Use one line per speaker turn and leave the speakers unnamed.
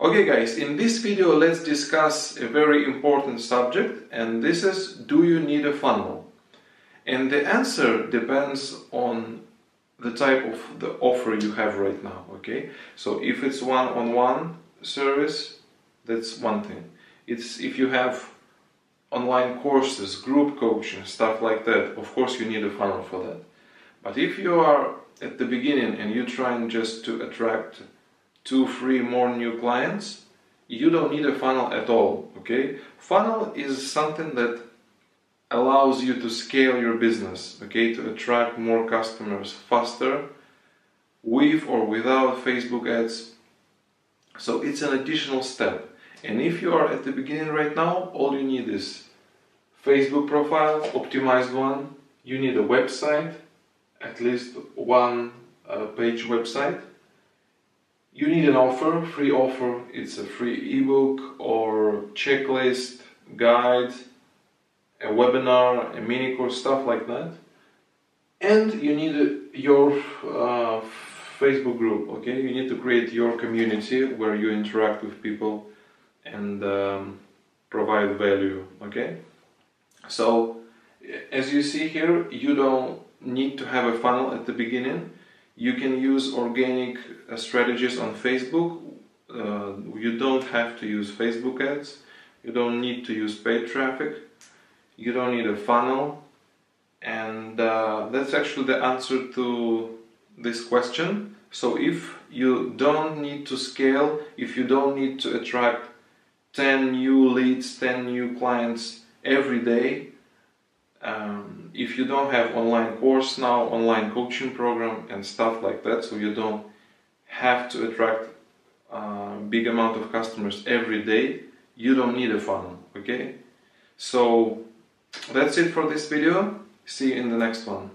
Okay guys, in this video let's discuss a very important subject and this is do you need a funnel? And the answer depends on the type of the offer you have right now, okay? So if it's one-on-one -on -one service, that's one thing. It's if you have online courses, group coaching, stuff like that, of course you need a funnel for that. But if you are at the beginning and you're trying just to attract two, three more new clients, you don't need a funnel at all, okay? Funnel is something that allows you to scale your business, okay? To attract more customers faster with or without Facebook ads. So it's an additional step. And if you are at the beginning right now, all you need is Facebook profile, optimized one. You need a website, at least one uh, page website you need an offer, free offer. It's a free ebook or checklist, guide, a webinar, a mini course, stuff like that. And you need your uh, Facebook group, okay? You need to create your community where you interact with people and um, provide value, okay? So, as you see here, you don't need to have a funnel at the beginning you can use organic uh, strategies on Facebook. Uh, you don't have to use Facebook ads. You don't need to use paid traffic. You don't need a funnel. And uh, that's actually the answer to this question. So if you don't need to scale, if you don't need to attract 10 new leads, 10 new clients every day, um, if you don't have online course now, online coaching program and stuff like that, so you don't have to attract a uh, big amount of customers every day, you don't need a funnel, okay? So that's it for this video. See you in the next one.